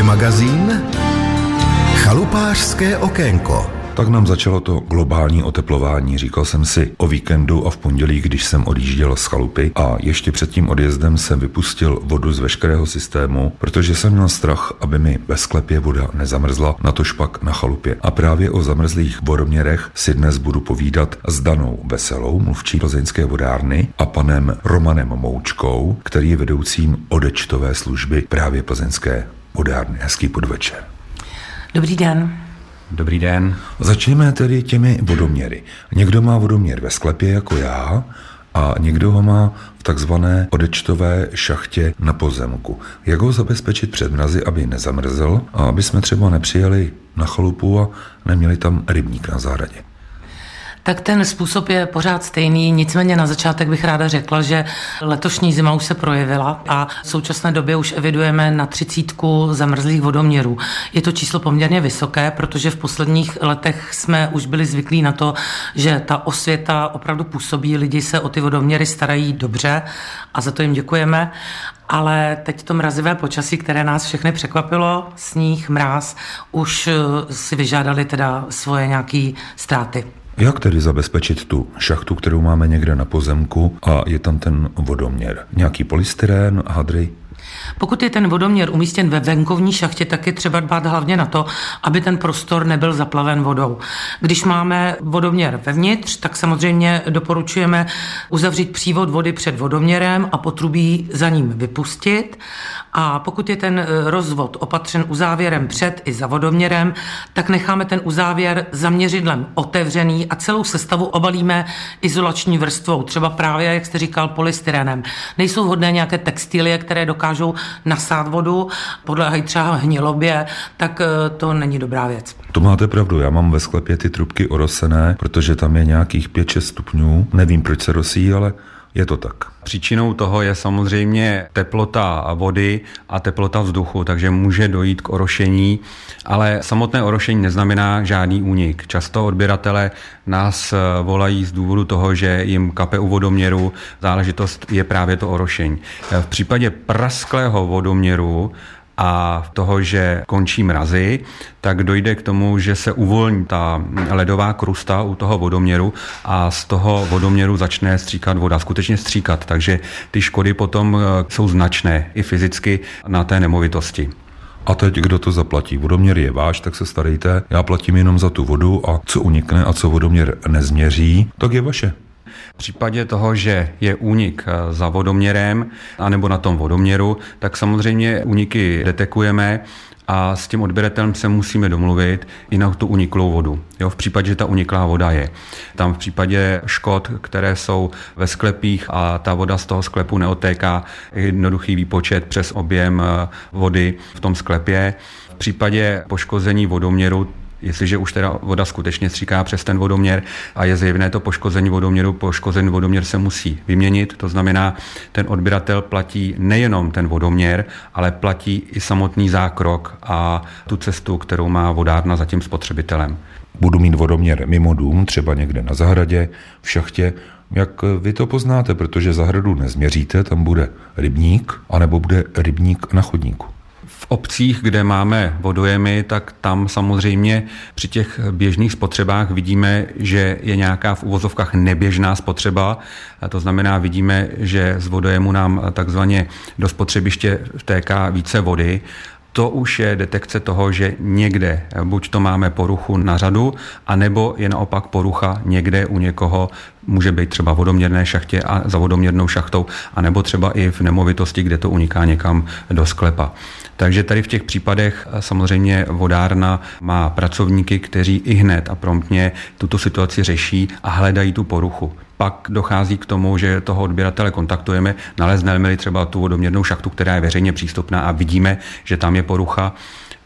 Chalupy magazín Chalupářské okénko tak nám začalo to globální oteplování. Říkal jsem si o víkendu a v pondělí, když jsem odjížděl z chalupy a ještě před tím odjezdem jsem vypustil vodu z veškerého systému, protože jsem měl strach, aby mi ve sklepě voda nezamrzla, na to špak na chalupě. A právě o zamrzlých vodoměrech si dnes budu povídat s Danou Veselou, mluvčí plzeňské vodárny a panem Romanem Moučkou, který je vedoucím odečtové služby právě plzeňské vodárny. Hezký podvečer. Dobrý den. Dobrý den. Začněme tedy těmi vodoměry. Někdo má vodoměr ve sklepě jako já a někdo ho má v takzvané odečtové šachtě na pozemku. Jak ho zabezpečit před mrazy, aby nezamrzl a aby jsme třeba nepřijeli na chalupu a neměli tam rybník na zahradě? Tak ten způsob je pořád stejný, nicméně na začátek bych ráda řekla, že letošní zima už se projevila a v současné době už evidujeme na třicítku zamrzlých vodoměrů. Je to číslo poměrně vysoké, protože v posledních letech jsme už byli zvyklí na to, že ta osvěta opravdu působí, lidi se o ty vodoměry starají dobře a za to jim děkujeme ale teď to mrazivé počasí, které nás všechny překvapilo, sníh, mráz, už si vyžádali teda svoje nějaké ztráty. Jak tedy zabezpečit tu šachtu, kterou máme někde na pozemku a je tam ten vodoměr? Nějaký polystyrén, hadry? Pokud je ten vodoměr umístěn ve venkovní šachtě, tak je třeba dbát hlavně na to, aby ten prostor nebyl zaplaven vodou. Když máme vodoměr vevnitř, tak samozřejmě doporučujeme uzavřít přívod vody před vodoměrem a potrubí za ním vypustit. A pokud je ten e, rozvod opatřen uzávěrem před i za vodoměrem, tak necháme ten uzávěr zaměřidlem otevřený a celou sestavu obalíme izolační vrstvou, třeba právě, jak jste říkal, polystyrenem. Nejsou vhodné nějaké textilie, které dokážou nasát vodu, podléhají třeba hnilobě, tak eh, to není dobrá věc. To máte pravdu, já mám ve sklepě ty trubky orosené, protože tam je nějakých 5-6 stupňů. Nevím, proč se rosí, ale je to tak. Příčinou toho je samozřejmě teplota vody a teplota vzduchu, takže může dojít k orošení, ale samotné orošení neznamená žádný únik. Často odběratele nás eh, volají z důvodu toho, že jim kape u vodoměru, záležitost je právě to orošení. V případě prasklého vodoměru a toho, že končí mrazy, tak dojde k tomu, že se uvolní ta ledová krusta u toho vodoměru a z toho vodoměru začne stříkat voda, skutečně stříkat, takže ty škody potom eh, jsou značné i fyzicky na té nemovitosti. A teď kdo to zaplatí? Vodoměr je váš, tak se starejte. Já platím jenom za tu vodu a co unikne a co vodoměr nezměří, tak je vaše. V případě toho, že je únik eh, za vodoměrem anebo na tom vodoměru, tak samozřejmě úniky detekujeme a s tím odběratelem se musíme domluvit i na tu uniklou vodu. Jo, v případě, že ta uniklá voda je. Tam v případě škod, které jsou ve sklepích a ta voda z toho sklepu neotéká, jednoduchý výpočet přes objem eh, vody v tom sklepě. V případě poškození vodoměru Jestliže už teda voda skutečně stříká přes ten vodoměr a je zjevné to poškození vodoměru, poškozený vodoměr se musí vyměnit. To znamená, ten odběratel platí nejenom ten vodoměr, ale platí i samotný zákrok a tu cestu, kterou má vodárna za tím spotřebitelem. Budu mít vodoměr mimo dům, třeba někde na zahradě, v šachtě, jak vy to poznáte, protože zahradu nezměříte, tam bude rybník, anebo bude rybník na chodníku obcích, kde máme vodojemy, tak tam samozřejmě při těch běžných spotřebách vidíme, že je nějaká v uvozovkách neběžná spotřeba. A to znamená, vidíme, že z vodojemu nám takzvaně do spotřebiště vtéká více vody to už je detekce toho, že někde buď to máme poruchu na řadu, anebo je naopak porucha někde u někoho, může být třeba vodoměrné šachtě a za vodoměrnou šachtou, anebo třeba i v nemovitosti, kde to uniká někam do sklepa. Takže tady v těch případech samozřejmě vodárna má pracovníky, kteří i hned a promptně tuto situaci řeší a hledají tu poruchu pak dochází k tomu, že toho odběratele kontaktujeme, nalezneme třeba tu vodoměrnou šachtu, která je veřejně přístupná a vidíme, že tam je porucha,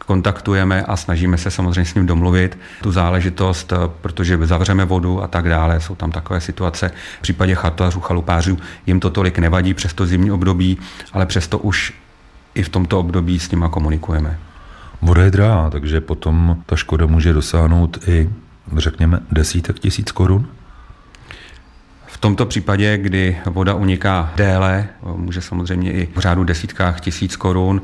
kontaktujeme a snažíme se samozřejmě s ním domluvit tu záležitost, protože zavřeme vodu a tak dále. Jsou tam takové situace. V případě chatařů, chalupářů jim to tolik nevadí přes to zimní období, ale přesto už i v tomto období s nima komunikujeme. Voda je drahá, takže potom ta škoda může dosáhnout i, řekněme, desítek tisíc korun? V tomto případě, kdy voda uniká déle, může samozřejmě i v řádu desítkách tisíc korun,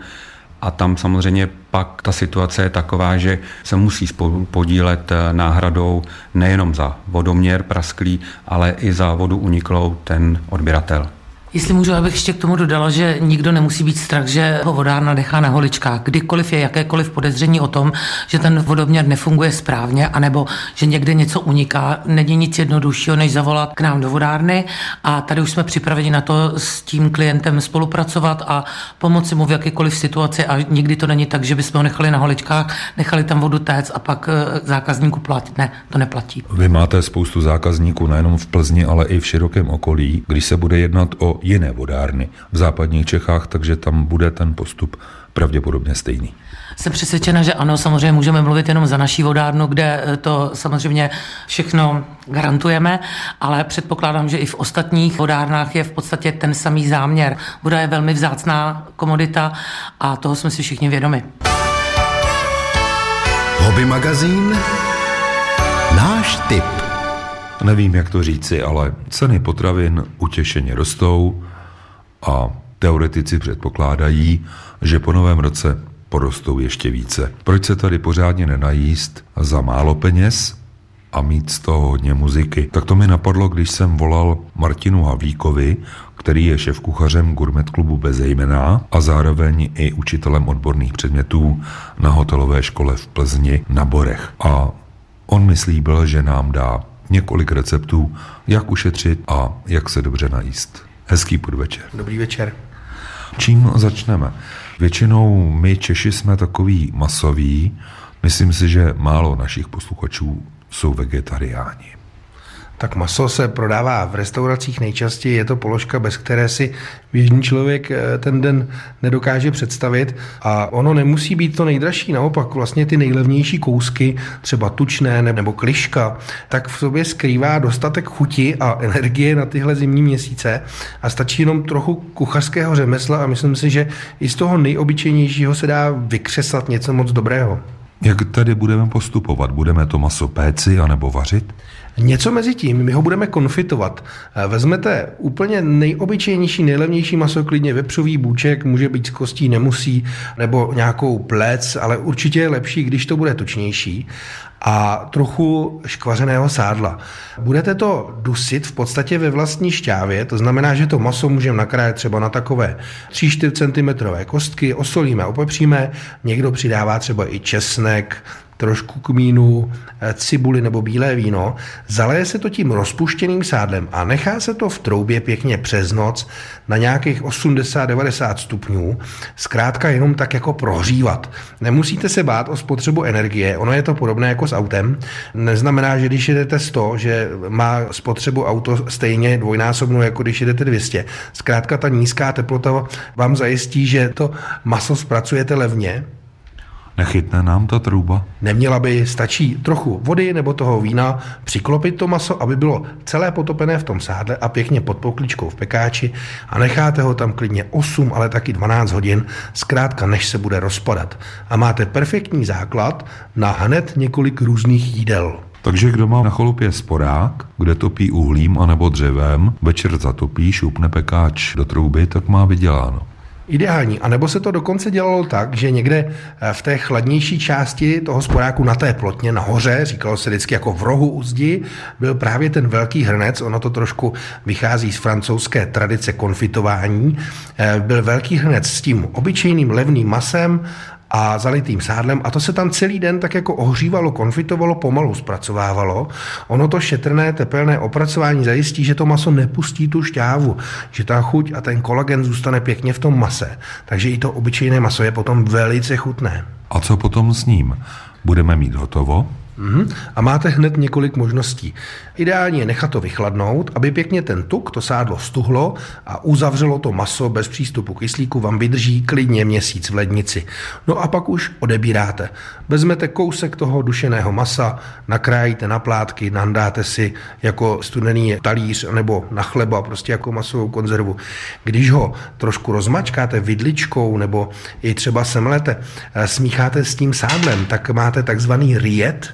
a tam samozřejmě pak ta situace je taková, že se musí podílet eh, náhradou nejenom za vodoměr prasklý, ale i za vodu uniklou ten odběratel. Jestli můžu, abych ještě k tomu dodala, že nikdo nemusí být strach, že ho vodárna nechá na holičkách. Kdykoliv je jakékoliv podezření o tom, že ten vodoměr nefunguje správně, anebo že někde něco uniká, není nic jednoduššího, než zavolat k nám do vodárny. A tady už jsme připraveni na to s tím klientem spolupracovat a pomoci mu v jakékoliv situaci. A nikdy to není tak, že bychom ho nechali na holičkách, nechali tam vodu téct a pak eh, zákazníku platit. Ne, to neplatí. Vy máte spoustu zákazníků nejenom v Plzni, ale i v širokém okolí, když se bude jednat o jiné vodárny v západních Čechách, takže tam bude ten postup pravděpodobně stejný. Jsem přesvědčena, že ano, samozřejmě můžeme mluvit jenom za naší vodárnu, kde eh, to samozřejmě všechno garantujeme, ale předpokládám, že i v ostatních vodárnách je v podstatě ten samý záměr. Voda je velmi vzácná komodita a toho jsme si všichni vědomi. Hobby magazín Náš tip. Nevím, jak to říci, ale ceny potravin utěšeně rostou a teoretici předpokládají, že po novém roce porostou ještě více. Proč se tady pořádně nenajíst za málo peněz a mít z toho hodně muziky? Tak to mi napadlo, když jsem volal Martinu Havlíkovi, který je šéf kuchařem Gourmet klubu Bezejmená a zároveň i učitelem odborných předmětů na hotelové škole v Plzni na Borech. A on mi slíbil, že nám dá několik receptů, jak ušetřit a jak se dobře najíst. Hezký podvečer. Dobrý večer. Čím začneme? Většinou my Češi jsme takový masoví. Myslím si, že málo našich posluchačů jsou vegetariáni. Tak maso se prodává v restauracích nejčastěji, je to položka, bez které si běžný člověk eh, ten den nedokáže představit. A ono nemusí být to nejdražší, naopak vlastně ty nejlevnější kousky, třeba tučné nebo kliška, tak v sobě skrývá dostatek chuti a energie na tyhle zimní měsíce. A stačí jenom trochu kuchařského řemesla a myslím si, že i z toho nejobyčejnějšího se dá vykřesat něco moc dobrého. Jak tady budeme postupovat? Budeme to maso péci anebo vařit? Něco mezi tím, my ho budeme konfitovat. Vezmete úplně nejobyčejnější, nejlevnější maso, klidně vepřový bůček, může být z kostí, nemusí, nebo nějakou plec, ale určitě je lepší, když to bude tučnější a trochu škvařeného sádla. Budete to dusit v podstatě ve vlastní šťávě, to znamená, že to maso můžeme nakrájet třeba na takové 3-4 cm kostky, osolíme, opepříme, někdo přidává třeba i česnek, trošku kmínu, eh, cibuli nebo bílé víno, zaleje se to tím rozpuštěným sádlem a nechá se to v troubě pěkně přes noc na nějakých 80-90 stupňů, zkrátka jenom tak jako prohřívat. Nemusíte se bát o spotřebu energie, ono je to podobné jako s autem. Neznamená, že když jedete 100, že má spotřebu auto stejně dvojnásobnou, jako když jedete 200. Zkrátka ta nízká teplota vám zajistí, že to maso zpracujete levně, Nechytne nám ta trouba? Neměla by, stačí trochu vody nebo toho vína, přiklopit to maso, aby bylo celé potopené v tom sádle a pěkně pod pokličkou v pekáči a necháte ho tam klidně 8, ale taky 12 hodin, zkrátka než se bude rozpadat. A máte perfektní základ na hned několik různých jídel. Takže kdo má na chalupě sporák, kde topí uhlím anebo dřevem, večer zatopí, šupne pekáč do trouby, tak má vyděláno. Ideální. A nebo se to dokonce dělalo tak, že někde eh, v té chladnější části toho sporáku na té plotně nahoře, říkalo se vždycky jako v rohu u zdi, byl právě ten velký hrnec, ono to trošku vychází z francouzské tradice konfitování, eh, byl velký hrnec s tím obyčejným levným masem a zalitým sádlem a to se tam celý den tak jako ohřívalo, konfitovalo, pomalu zpracovávalo. Ono to šetrné tepelné opracování zajistí, že to maso nepustí tu šťávu, že ta chuť a ten kolagen zůstane pěkně v tom mase. Takže i to obyčejné maso je potom velice chutné. A co potom s ním? Budeme mít hotovo? Mm-hmm. A máte hned několik možností. Ideálně je nechat to vychladnout, aby pěkně ten tuk, to sádlo stuhlo a uzavřelo to maso bez přístupu kyslíku, vám vydrží klidně měsíc v lednici. No a pak už odebíráte. Vezmete kousek toho dušeného masa, nakrájíte na plátky, nandáte si jako studený talíř nebo na chleba, prostě jako masovou konzervu. Když ho trošku rozmačkáte vidličkou nebo i třeba semlete, eh, smícháte s tím sádlem, tak máte takzvaný riet,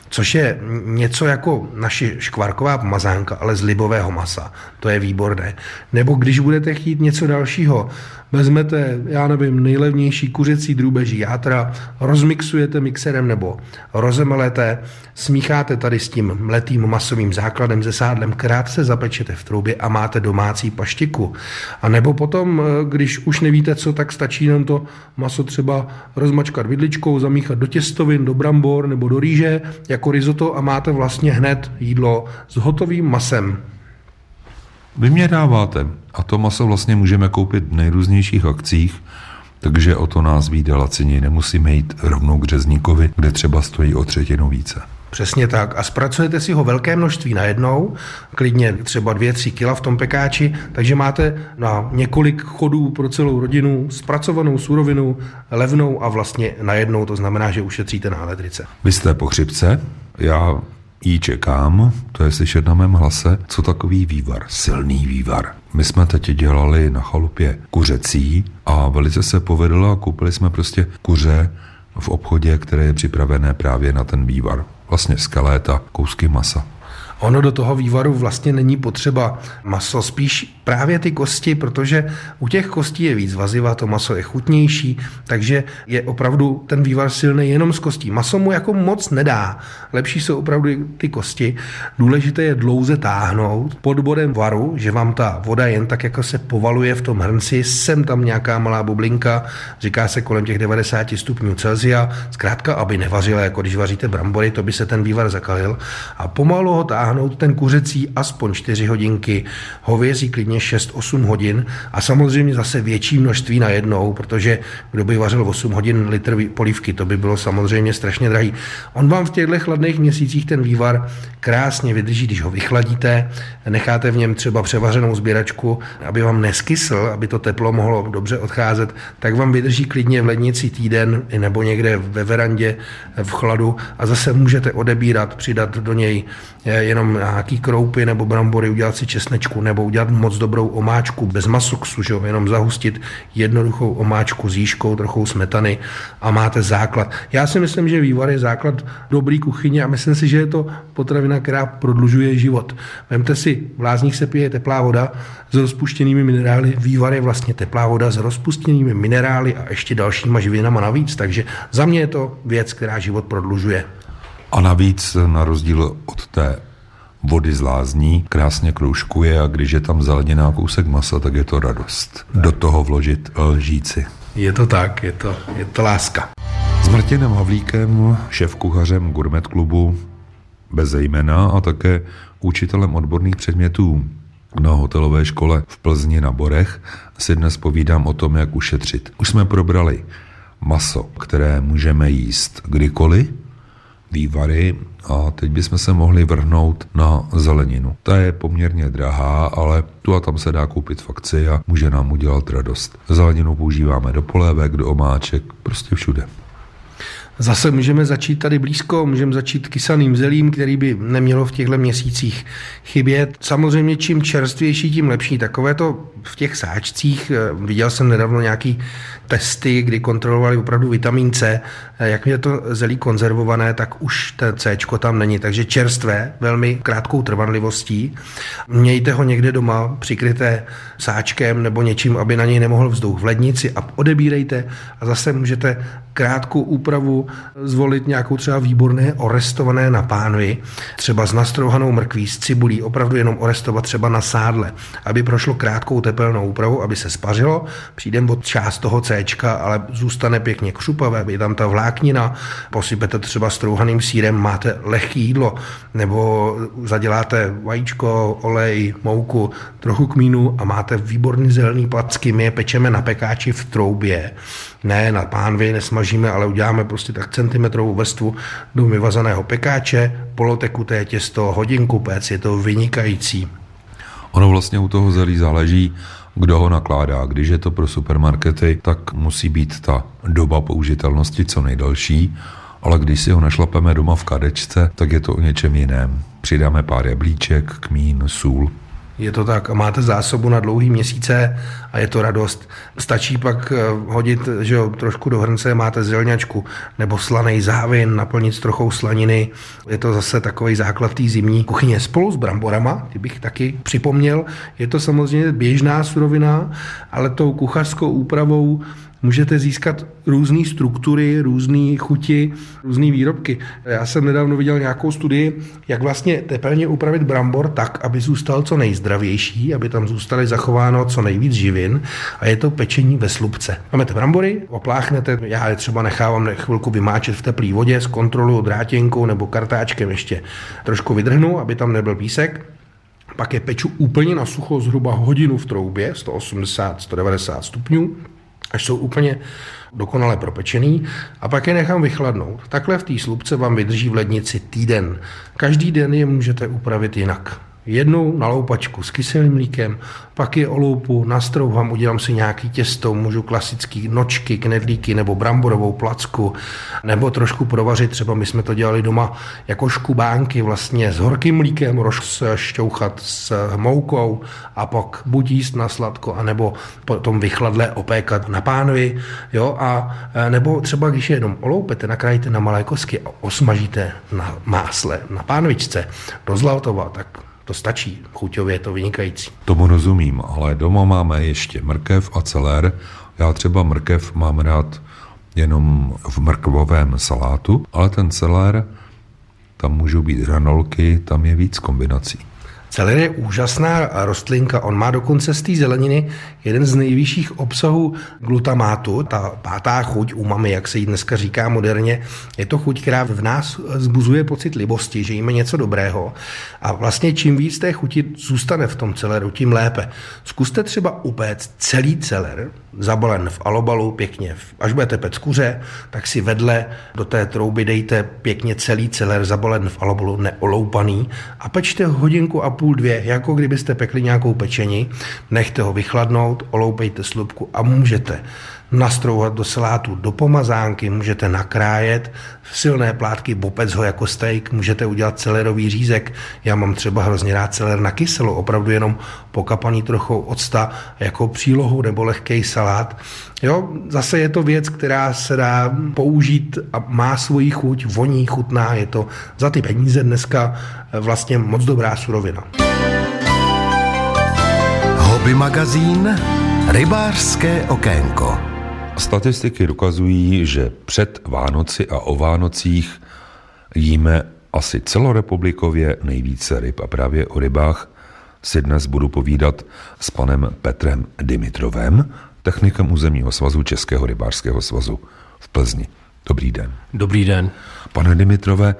což je něco jako naše škvarková mazánka, ale z libového masa. To je výborné. Nebo když budete chtít něco dalšího, vezmete, já nevím, nejlevnější kuřecí drůbeží játra, rozmixujete mixerem nebo rozemelete, smícháte tady s tím mletým masovým základem ze sádlem, krátce zapečete v troubě a máte domácí paštiku. A nebo potom, když už nevíte co, tak stačí nám to maso třeba rozmačkat vidličkou, zamíchat do těstovin, do brambor nebo do rýže jako risotto a máte vlastně hned jídlo s hotovým masem. Vy mě dáváte a to maso vlastně můžeme koupit v nejrůznějších akcích, takže o to nás vyjde lacině. Nemusíme jít rovnou k řezníkovi, kde třeba stojí o třetinu více. Přesně tak. A zpracujete si ho velké množství najednou, klidně třeba 2-3 kila v tom pekáči, takže máte na několik chodů pro celou rodinu zpracovanou surovinu, levnou a vlastně najednou, to znamená, že ušetříte na elektrice. Vy jste po chřipce, já jí čekám, to je slyšet na mém hlase, co takový vývar, silný vývar. My jsme teď dělali na chalupě kuřecí a velice se povedlo a koupili jsme prostě kuře v obchodě, které je připravené právě na ten vývar. Vlastně skelet a kousky masa. Ono do toho vývaru vlastně není potřeba maso, spíš právě ty kosti, protože u těch kostí je víc vaziva, to maso je chutnější, takže je opravdu ten vývar silný jenom z kostí. Maso mu jako moc nedá, lepší jsou opravdu ty kosti. Důležité je dlouze táhnout pod bodem varu, že vám ta voda jen tak jako se povaluje v tom hrnci, sem tam nějaká malá bublinka, říká se kolem těch 90 stupňů Celsia, zkrátka, aby nevařila, jako když vaříte brambory, to by se ten vývar zakalil a pomalu ho táhnout táhnout ten kuřecí aspoň 4 hodinky, hovězí klidně 6-8 hodin a samozřejmě zase větší množství na jednou, protože kdo by vařil 8 hodin litr polívky, to by bylo samozřejmě strašně drahý. On vám v těchto chladných měsících ten vývar krásně vydrží, když ho vychladíte, necháte v něm třeba převařenou sběračku, aby vám neskysl, aby to teplo mohlo dobře odcházet, tak vám vydrží klidně v lednici týden nebo někde ve verandě v chladu a zase můžete odebírat, přidat do něj jenom nějaký kroupy nebo brambory, udělat si česnečku nebo udělat moc dobrou omáčku bez masoxu, že jo? jenom zahustit jednoduchou omáčku s jížkou, trochou smetany a máte základ. Já si myslím, že vývar je základ dobrý kuchyně a myslím si, že je to potravina, která prodlužuje život. Vemte si, v lázních se pije teplá voda s rozpuštěnými minerály, vývar je vlastně teplá voda s rozpuštěnými minerály a ještě dalšíma živinama navíc, takže za mě je to věc, která život prodlužuje. A navíc na rozdíl od té vody z lázní krásně kroužkuje a když je tam zelenina kousek masa, tak je to radost. Do toho vložit lžíci. Je to tak, je to, je to láska. S Martinem Havlíkem, šéf-kuchařem Gourmet klubu bez jména a také učitelem odborných předmětů na hotelové škole v Plzni na Borech si dnes povídám o tom, jak ušetřit. Už jsme probrali maso, které můžeme jíst kdykoliv, vývary a teď bychom se mohli vrhnout na zeleninu. Ta je poměrně drahá, ale tu a tam se dá koupit v akci a může nám udělat radost. Zeleninu používáme do polévek, do omáček, prostě všude. Zase můžeme začít tady blízko, můžeme začít kysaným zelím, který by nemělo v těchto měsících chybět. Samozřejmě čím čerstvější, tím lepší. Takové to v těch sáčcích, eh, viděl jsem nedávno nějaký testy, kdy kontrolovali opravdu vitamin C. Jak je to zelí konzervované, tak už ten C tam není. Takže čerstvé, velmi krátkou trvanlivostí. Mějte ho někde doma, přikryté sáčkem nebo něčím, aby na něj nemohl vzduch v lednici a odebírejte a zase můžete krátkou úpravu zvolit nějakou třeba výborné orestované na pánvi, třeba s nastrouhanou mrkví, s cibulí, opravdu jenom orestovat třeba na sádle, aby prošlo krátkou tepelnou úpravu, aby se spařilo, přijdem od část toho C, ale zůstane pěkně křupavé, je tam ta vláknina, posypete třeba strouhaným sírem, máte lehké jídlo, nebo zaděláte vajíčko, olej, mouku, trochu kmínu a máte výborný zelený placky, my je pečeme na pekáči v troubě, ne na pánvi, nesmažíme, ale uděláme prostě tak centimetrovou vrstvu do vyvazaného pekáče, polotekuté těsto, hodinku péc, je to vynikající. Ono vlastně u toho zelí záleží, kdo ho nakládá. Když je to pro supermarkety, tak musí být ta doba použitelnosti co nejdelší, ale když si ho našlapeme doma v kadečce, tak je to o něčem jiném. Přidáme pár jablíček, kmín, sůl Je to tak máte zásobu na dlouhý měsíce a je to radost. Stačí pak eh, hodit že jo, trošku do hrnce, máte zelňačku nebo slaný závin, naplnit s trochou slaniny. Je to zase takový základ té zimní kuchyně spolu s bramborama, ty bych taky připomněl. Je to samozřejmě běžná surovina, ale tou kuchařskou úpravou můžete získat různé struktury, různé chuti, různé výrobky. Já jsem nedávno viděl nějakou studii, jak vlastně tepelně upravit brambor tak, aby zůstal co nejzdravější, aby tam zůstaly zachováno co nejvíc živin a je to pečení ve slupce. Máme ty brambory, opláchnete, já je třeba nechávám chvilku vymáčet v teplé vodě, zkontroluju drátěnkou nebo kartáčkem ještě trošku vydrhnu, aby tam nebyl písek pak je peču úplně na sucho zhruba hodinu v troubě, 180-190 stupňů až jsou úplně dokonale propečený a pak je nechám vychladnout. Takhle v té slupce vám vydrží v lednici týden. Každý den je můžete upravit jinak. Jednou na loupačku s kyselým mlíkem, pak je oloupu, nastrouhám, udělám si nějaký těsto, můžu klasický nočky, knedlíky nebo bramborovou placku, nebo trošku provařit, třeba my jsme to dělali doma jako škubánky vlastně s horkým mlíkem, rozšťouchat s moukou a pak buď jíst na sladko, anebo potom vychladlé opékat na pánvi, jo, a nebo třeba když je jenom oloupete, nakrájíte na malé kosky a osmažíte na másle, na pánvičce, do zlatova, tak to stačí. Chuťově je to vynikající. Tomu rozumím, ale doma máme ještě mrkev a celer. Já třeba mrkev mám rád jenom v mrkvovém salátu, ale ten celer, tam můžou být hranolky, tam je víc kombinací. Celer je úžasná rostlinka, on má dokonce z té zeleniny jeden z nejvyšších obsahů glutamátu, ta pátá chuť umami, jak se jí dneska říká moderně, je to chuť, která v nás zbuzuje pocit libosti, že jíme něco dobrého. A vlastně čím víc té chuti zůstane v tom celeru, tím lépe. Zkuste třeba upéct celý celer, zabalen v alobalu, pěkně, až budete pec kuře, tak si vedle do té trouby dejte pěkně celý celer zabalen v alobalu, neoloupaný a pečte hodinku a půl, dvě, jako kdybyste pekli nějakou pečení, nechte ho vychladnout, oloupejte slupku a můžete nastrouhat do salátu, do pomazánky, můžete nakrájet silné plátky, bopec ho jako steak, můžete udělat celerový řízek. Já mám třeba hrozně rád celer na kyselo, opravdu jenom pokapaný trochu octa jako přílohu nebo lehký salát. Jo, zase je to věc, která se dá použít a má svoji chuť, voní, chutná, je to za ty peníze dneska vlastně moc dobrá surovina. Hobby magazín Rybářské okénko. Statistiky dokazují, že před Vánoci a o Vánocích jíme asi celorepublikově nejvíce ryb a právě o rybách si dnes budu povídat s panem Petrem Dimitrovem, technikem územního svazu Českého rybářského svazu v Plzni. Dobrý den. Dobrý den. Pane Dimitrove,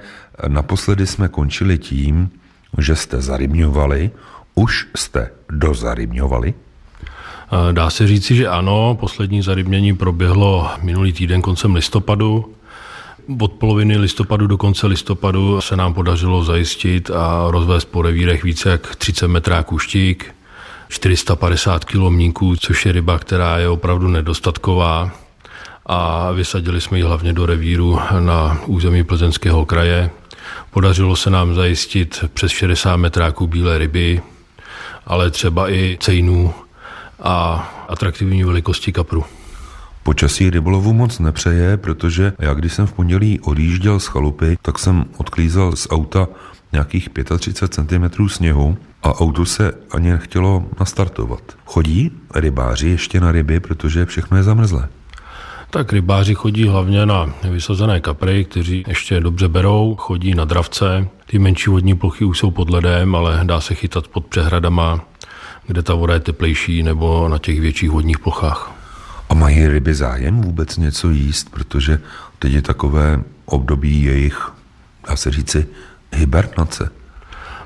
naposledy jsme končili tím, že jste zarybňovali, už jste dozarybňovali? Dá se říci, že ano. Poslední zarybnění proběhlo minulý týden koncem listopadu. Od poloviny listopadu do konce listopadu se nám podařilo zajistit a rozvést po revírech více jak 30 metráků štík, 450 kg mníků, což je ryba, která je opravdu nedostatková a vysadili jsme ji hlavně do revíru na území Plzeňského kraje. Podařilo se nám zajistit přes 60 metráků bílé ryby, ale třeba i cejnů a atraktivní velikosti kapru. Počasí rybolovu moc nepřeje, protože já když jsem v pondělí odjížděl z chalupy, tak jsem odklízel z auta nějakých 35 cm sněhu a auto se ani nechtělo nastartovat. Chodí rybáři ještě na ryby, protože všechno je zamrzlé. Tak rybáři chodí hlavně na vysazené kapry, kteří ještě dobře berou, chodí na dravce. Ty menší vodní plochy už jsou pod ledem, ale dá se chytat pod přehradama kde ta voda je teplejší, nebo na těch větších vodních plochách. A mají ryby zájem vůbec něco jíst, protože teď je takové období jejich, dá se říci, hibernace.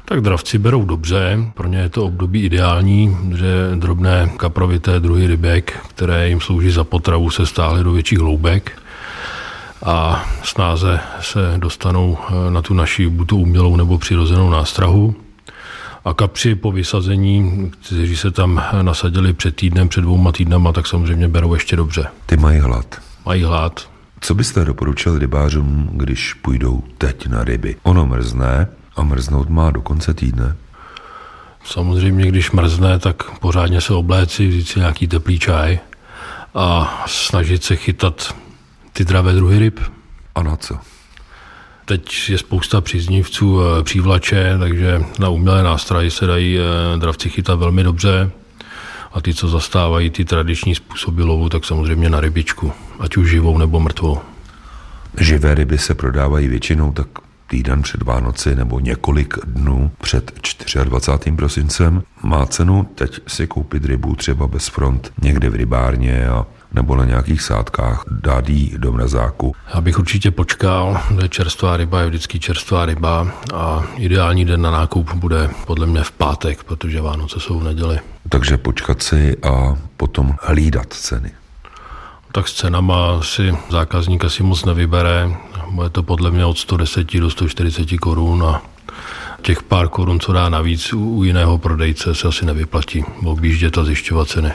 Tak dravci berou dobře, pro ně je to období ideální, že drobné kaprovité druhy rybek, které jim slouží za potravu, se stáhly do větších hloubek a snáze se dostanou na tu naši buď umělou nebo přirozenou nástrahu. A kapři po vysazení, kteří se tam nasadili před týdnem, před dvouma týdnama, tak samozřejmě berou ještě dobře. Ty mají hlad. Mají hlad. Co byste doporučil rybářům, když půjdou teď na ryby? Ono mrzne a mrznout má do konce týdne. Samozřejmě, když mrzne, tak pořádně se obléci, vzít si nějaký teplý čaj a snažit se chytat ty dravé druhy ryb. A na co? Teď je spousta příznivců eh, přívlače, takže na umělé nástrahy se dají eh, dravci chytat velmi dobře. A ty, co zastávají ty tradiční způsoby lovu, tak samozřejmě na rybičku, ať už živou nebo mrtvou. Živé ryby se prodávají většinou tak týden před Vánoci nebo několik dnů před 24. prosincem. Má cenu teď si koupit rybu třeba bez front někde v rybárně a nebo na nějakých sádkách, dát jí do mrazáku. Já bych určitě počkal, že čerstvá ryba je vždycky čerstvá ryba a ideální den na nákup bude podle mě v pátek, protože Vánoce jsou v neděli. Takže počkat si a potom hlídat ceny. Tak s cenama si zákazník asi moc nevybere. Bude to podle mě od 110 do 140 korun a těch pár korun, co dá navíc u jiného prodejce, se asi nevyplatí objíždět a zjišťovat ceny.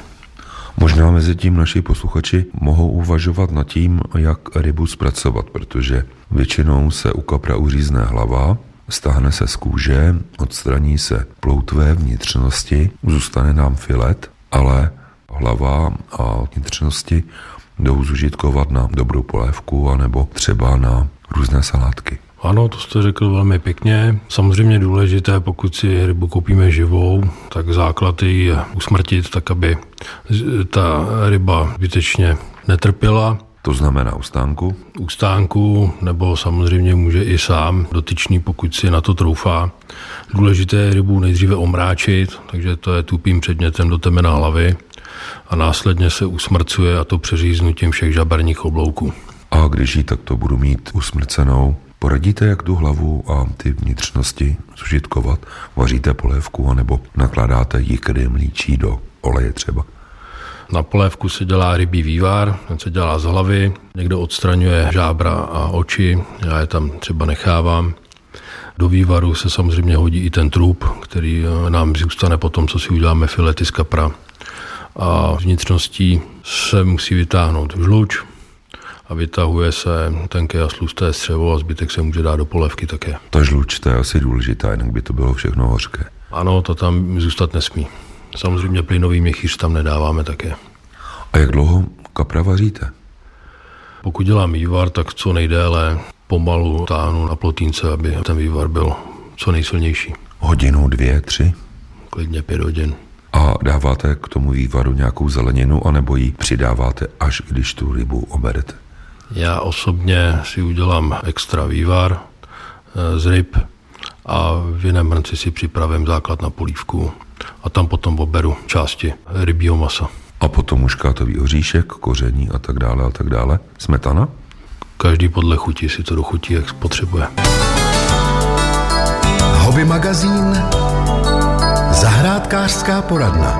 Možná mezi tím naši posluchači mohou uvažovat nad tím, jak rybu zpracovat, protože většinou se u kapra uřízne hlava, stáhne se z kůže, odstraní se ploutvé vnitřnosti, zůstane nám filet, ale hlava a vnitřnosti jdou zužitkovat na dobrou polévku anebo třeba na různé salátky. Ano, to jste řekl velmi pěkně. Samozřejmě důležité, pokud si rybu koupíme živou, tak základ je usmrtit, tak aby ta ryba zbytečně netrpěla. To znamená u stánku? U stánku, nebo samozřejmě může i sám dotyčný, pokud si na to troufá. Důležité je rybu nejdříve omráčit, takže to je tupým předmětem do temena hlavy a následně se usmrcuje a to přeříznutím všech žaberních oblouků. A když ji takto budu mít usmrcenou, Poradíte, jak tu hlavu a ty vnitřnosti zužitkovat? Vaříte polévku anebo nakládáte jikrý mlíčí do oleje třeba? Na polévku se dělá rybí vývar, ten se dělá z hlavy, někdo odstraňuje žábra a oči, já je tam třeba nechávám. Do vývaru se samozřejmě hodí i ten trup, který nám zůstane po tom, co si uděláme filety z kapra. A vnitřností se musí vytáhnout žluč, a vytahuje se tenké a slusté střevo a zbytek se může dát do polévky také. Ta žluč, to je asi důležitá, jinak by to bylo všechno hořké. Ano, to tam zůstat nesmí. Samozřejmě plynový měchýř tam nedáváme také. A jak dlouho kapra vaříte? Pokud dělám vývar, tak co nejdéle pomalu táhnu na plotínce, aby ten vývar byl co nejsilnější. Hodinu, dvě, tři? Klidně pět hodin. A dáváte k tomu vývaru nějakou zeleninu, anebo ji přidáváte, až když tu rybu oberete? Já osobně si udělám extra vývar eh, z ryb a v jiném hrnci si připravím základ na polívku a tam potom oberu části rybího masa. A potom už kátový oříšek, koření a tak dále a tak dále. Smetana? Každý podle chuti si to dochutí, jak potřebuje. Hobby magazín Zahrádkářská poradna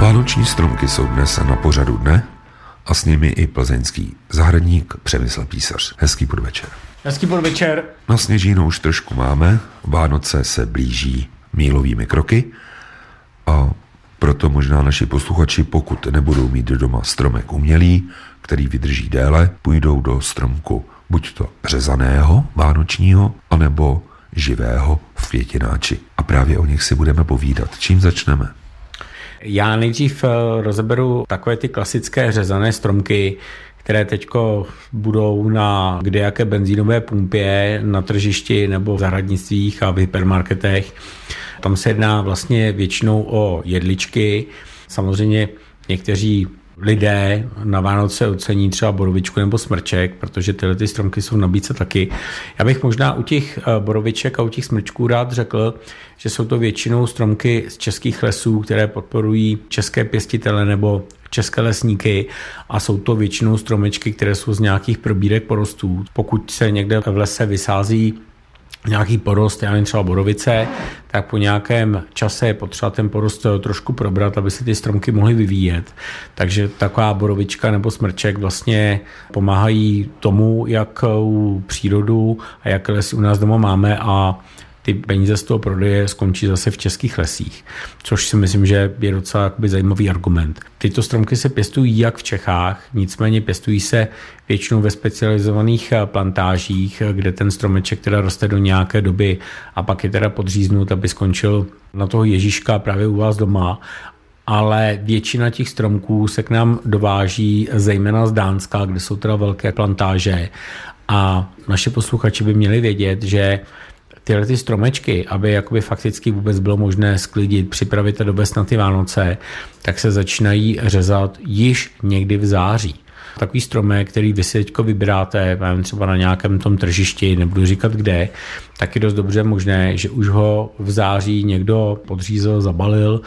Vánoční stromky jsou dnes na pořadu dne a s nimi i plzeňský zahradník Přemysl Písař. Hezký podvečer. Hezký podvečer. Na sněžínu už trošku máme, Vánoce se blíží mílovými kroky a proto možná naši posluchači, pokud nebudou mít doma stromek umělý, který vydrží déle, půjdou do stromku buď to řezaného, vánočního, anebo živého v květináči. A právě o nich si budeme povídat. Čím začneme? Já nejdřív eh, rozeberu takové ty klasické řezané stromky, které teď budou na kdejaké benzínové pumpě na tržišti nebo v zahradnictvích a v hypermarketech. Tam se jedná vlastně většinou o jedličky. Samozřejmě někteří lidé na Vánoce ocení třeba borovičku nebo smrček, protože tyhle ty stromky jsou nabídce taky. Já bych možná u těch eh, boroviček a u těch smrčků rád řekl, že jsou to většinou stromky z českých lesů, které podporují české pěstitele nebo české lesníky a jsou to většinou stromečky, které jsou z nějakých probírek porostů. Pokud se někde v lese vysází nějaký porost, já nevím, třeba borovice, tak po nějakém čase je potřeba ten porost trošku probrat, aby se ty stromky mohly vyvíjet. Takže taková borovička nebo smrček vlastně pomáhají tomu, jak přírodu a jak lesy u nás doma máme a ty peníze z toho prodeje skončí zase v českých lesích, což si myslím, že je docela zajímavý argument. Tyto stromky se pěstují jak v Čechách, nicméně pěstují se většinou ve specializovaných eh, plantážích, kde ten stromeček teda roste do nějaké doby a pak je teda podříznut, aby skončil na toho Ježíška právě u vás doma ale většina těch stromků se k nám dováží zejména z Dánska, kde jsou teda velké plantáže a naše posluchači by měli vědět, že tyhle ty stromečky, aby jakoby fakticky vůbec bylo možné sklidit, připravit a dovést na ty Vánoce, tak se začínají řezat již někdy v září. Takový stromek, který vy si teďko vybíráte, třeba na nějakém tom tržišti, nebudu říkat kde, tak je dost dobře možné, že už ho v září někdo podřízl, zabalil,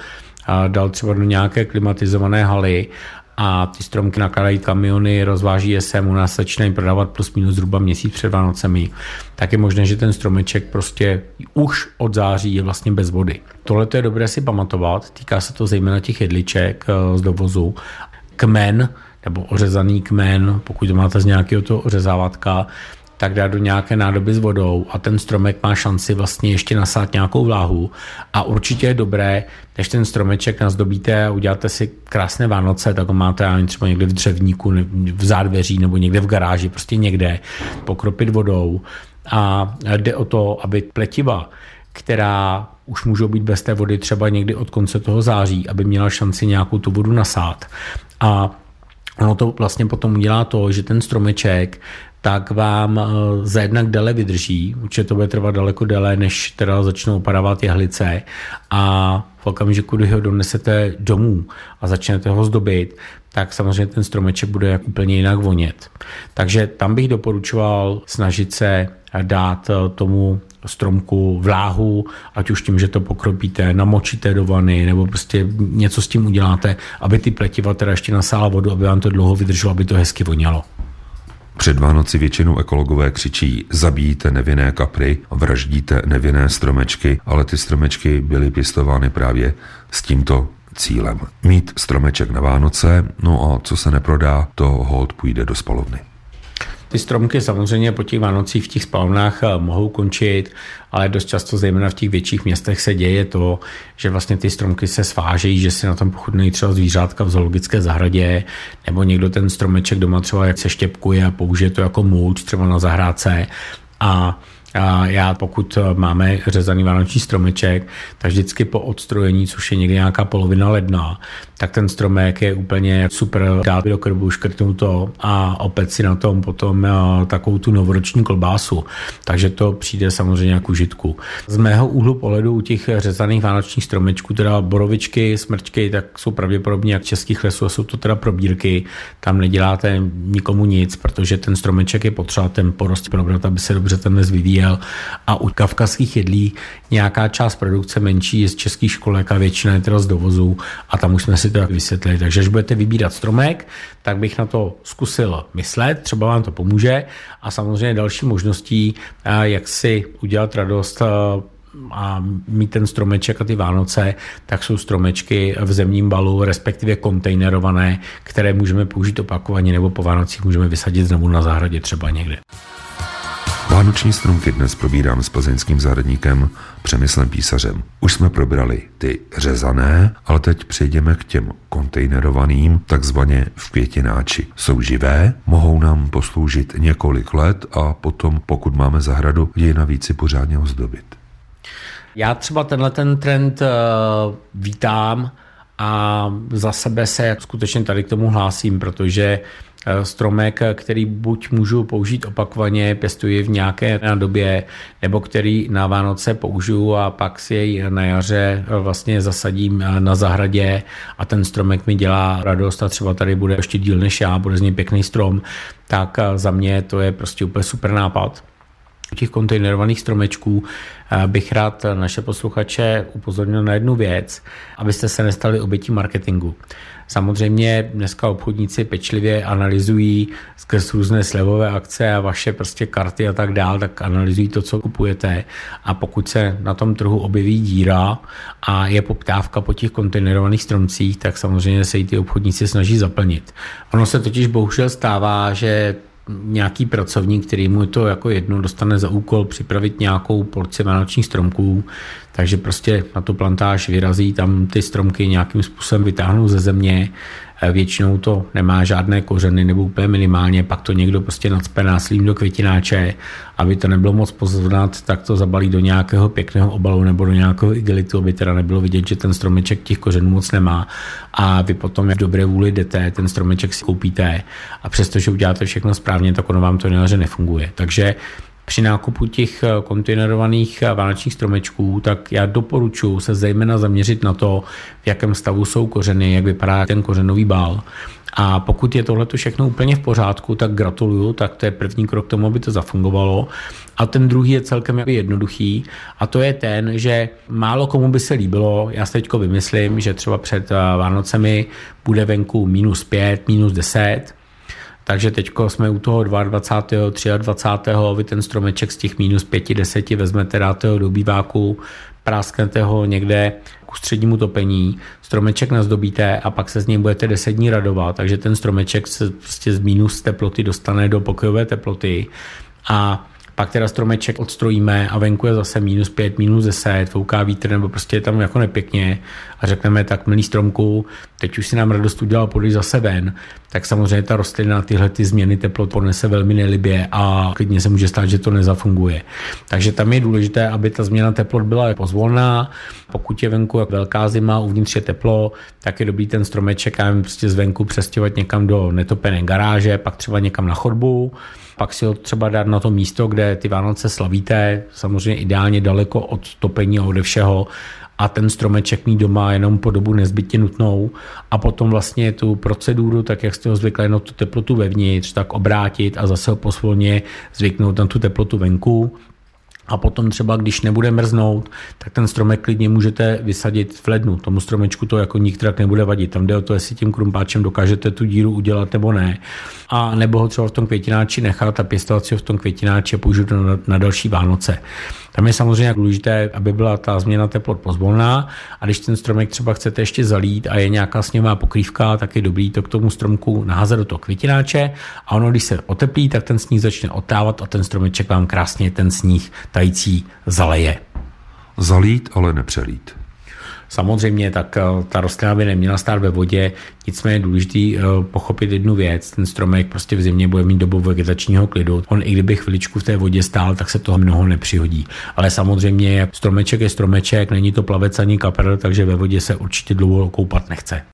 a dal třeba do nějaké klimatizované haly a ty stromky nakladají kamiony, rozváží je sem, u nás začínají prodávat plus minus zhruba měsíc před Vánocemi, tak je možné, že ten stromeček prostě už od září je vlastně bez vody. Tohle je dobré si pamatovat, týká se to zejména těch jedliček eh, z dovozu. Kmen, nebo ořezaný kmen, pokud to máte z nějakého toho ořezávatka, tak dá do nějaké nádoby s vodou a ten stromek má šanci vlastně ještě nasát nějakou vláhu a určitě je dobré, než ten stromeček nazdobíte a uděláte si krásné Vánoce, tak ho máte já třeba někde v dřevníku, v zádveří nebo někde v garáži, prostě někde, pokropit vodou a jde o to, aby pletiva, která už můžou být bez té vody třeba někdy od konce toho září, aby měla šanci nějakou tu vodu nasát. A Ono to vlastně potom udělá to, že ten stromeček tak vám eh, za jednak déle vydrží. Určitě to bude trvat daleko déle, než teda začnou padávat jehlice a v okamžiku, kdy ho donesete domů a začnete ho zdobit, tak samozřejmě ten stromeček bude úplně jinak vonět. Takže tam bych doporučoval snažit se dát eh, tomu stromku vláhu, ať už tím, že to pokropíte, namočíte do vany, nebo prostě něco s tím uděláte, aby ty pletiva teda ještě nasála vodu, aby vám to dlouho vydrželo, aby to hezky vonělo. Před Vánoci většinou ekologové křičí zabíjíte nevinné kapry, vraždíte nevinné stromečky, ale ty stromečky byly pěstovány právě s tímto cílem. Mít stromeček na Vánoce, no a co se neprodá, to hold půjde do spalovny. Ty stromky samozřejmě po těch Vánocích v těch spalovnách eh, mohou končit, ale dost často, zejména v těch větších městech, se děje to, že vlastně ty stromky se svážejí, že si na tom pochutnají třeba zvířátka v zoologické zahradě, nebo někdo ten stromeček doma třeba jak se štěpkuje a použije to jako mulč třeba na zahrádce. A já pokud máme řezaný vánoční stromeček, tak vždycky po odstrojení, což je někdy nějaká polovina ledna, tak ten stromek je úplně super dát do krbu, škrtnout to a opět si na tom potom eh, takovou tu novoroční kolbásu. Takže to přijde samozřejmě jako žitku. Z mého úhlu pohledu u těch řezaných vánočních stromečků, teda borovičky, smrčky, tak jsou pravděpodobně jak českých lesů a jsou to teda probírky. Tam neděláte nikomu nic, protože ten stromeček je potřeba ten porost probrat, aby se dobře ten les vyvíjel. A u kavkazských jedlí nějaká část produkce menší je z českých školek a většina je teda z dovozu a tam už jsme si to vysvětlit. Takže až budete vybírat stromek, tak bych na to zkusil myslet, třeba vám to pomůže. A samozřejmě další možností, jak si udělat radost a mít ten stromeček a ty Vánoce, tak jsou stromečky v zemním balu, respektive kontejnerované, které můžeme použít opakovaně nebo po Vánocích můžeme vysadit znovu na zahradě třeba někde. Vánoční stromky dnes probírám s plzeňským zahradníkem Přemyslem Písařem. Už jsme probrali ty řezané, ale teď přejdeme k těm kontejnerovaným, takzvaně v květináči. Jsou živé, mohou nám posloužit několik let a potom, pokud máme zahradu, je navíc si pořádně ozdobit. Já třeba tenhle ten trend uh, vítám a za sebe se skutečně tady k tomu hlásím, protože stromek, který buď můžu použít opakovaně, pěstuji v nějaké době, nebo který na Vánoce použiju a pak si jej na jaře eh, vlastně zasadím eh, na zahradě a ten stromek mi dělá radost a třeba tady bude ještě díl než já, bude z něj pěkný strom, tak za mě to je prostě úplně super nápad. Těch kontejnerovaných stromečků bych rád naše posluchače upozornil na jednu věc, abyste se nestali obětí marketingu. Samozřejmě dneska obchodníci pečlivě analyzují skrz různé slevové akce a vaše prostě karty a tak dál, tak analyzují to, co kupujete a pokud se na tom trhu objeví díra a je poptávka po těch kontejnerovaných stromcích, tak samozřejmě se i ty obchodníci snaží zaplnit. Ono se totiž bohužel stává, že nějaký pracovník, který mu to jako jedno dostane za úkol připravit nějakou porci vánočních stromků, takže prostě na tu plantáž vyrazí, tam ty stromky nějakým způsobem vytáhnou ze země, většinou to nemá žádné kořeny nebo úplně minimálně, pak to někdo prostě nadspe násilím do květináče, aby to nebylo moc poznat, tak to zabalí do nějakého pěkného obalu nebo do nějakého igelitu, aby teda nebylo vidět, že ten stromeček těch kořenů moc nemá a vy potom v dobré vůli jdete, ten stromeček si koupíte a přestože uděláte všechno správně, tak ono vám to že nefunguje. Takže při nákupu těch eh, kontejnerovaných eh, vánočních stromečků, tak já doporučuji se zejména zaměřit na to, v jakém stavu jsou kořeny, jak vypadá ten kořenový bál. A pokud je tohle všechno úplně v pořádku, tak gratuluju, tak to je první krok k tomu, aby to zafungovalo. A ten druhý je celkem jednoduchý a to je ten, že málo komu by se líbilo, já si teďko vymyslím, že třeba před eh, Vánocemi bude venku minus 5, minus 10, takže teď jsme u toho 22. 23. Vy ten stromeček z těch minus 5, 10 vezmete, dáte ho do býváku, prásknete ho někde k střednímu topení, stromeček nazdobíte a pak se z něj budete 10 dní radovat, takže ten stromeček se prostě z minus teploty dostane do pokojové teploty a pak teda stromeček odstrojíme a venku je zase minus 5, minus 10, fouká vítr nebo prostě je tam jako nepěkně a řekneme tak, milý stromku, teď už si nám radost udělal, půjdeš zase ven, tak samozřejmě ta rostlina tyhle ty změny teplot ponese velmi nelibě a klidně se může stát, že to nezafunguje. Takže tam je důležité, aby ta změna teplot byla pozvolná. Pokud je venku velká zima, uvnitř je teplo, tak je dobrý ten stromeček a prostě zvenku přestěhovat někam do netopené garáže, pak třeba někam na chodbu pak si ho třeba dát na to místo, kde ty Vánoce slavíte, samozřejmě ideálně daleko od topení a ode všeho. A ten stromeček mít doma jenom po dobu nezbytně nutnou. A potom vlastně tu proceduru, tak jak jste ho zvykli na tu teplotu vevnitř, tak obrátit a zase ho posvolně zvyknout na tu teplotu venku a potom třeba, když nebude mrznout, tak ten stromek klidně můžete vysadit v lednu. Tomu stromečku to jako nikterak nebude vadit. Tam jde o to, jestli tím krumpáčem dokážete tu díru udělat nebo ne. A nebo ho třeba v tom květináči nechat a pěstovat si ho v tom květináči a použít na, na další Vánoce. Tam je samozřejmě důležité, aby byla ta změna teplot pozvolná a když ten stromek třeba chcete ještě zalít a je nějaká sněhová pokrývka, tak je dobrý to k tomu stromku naházet do toho květináče a ono, když se oteplí, tak ten sníh začne otávat a ten stromeček vám krásně ten sníh tající zaleje. Zalít, ale nepřelít. Samozřejmě, tak eh, ta rostlina by neměla stát ve vodě, nicméně je důležité eh, pochopit jednu věc. Ten stromek prostě v zimě bude mít dobu vegetačního klidu. On i kdyby chviličku v té vodě stál, tak se toho mnoho nepřihodí. Ale samozřejmě stromeček je stromeček, není to plavec ani kapr, takže ve vodě se určitě dlouho koupat nechce.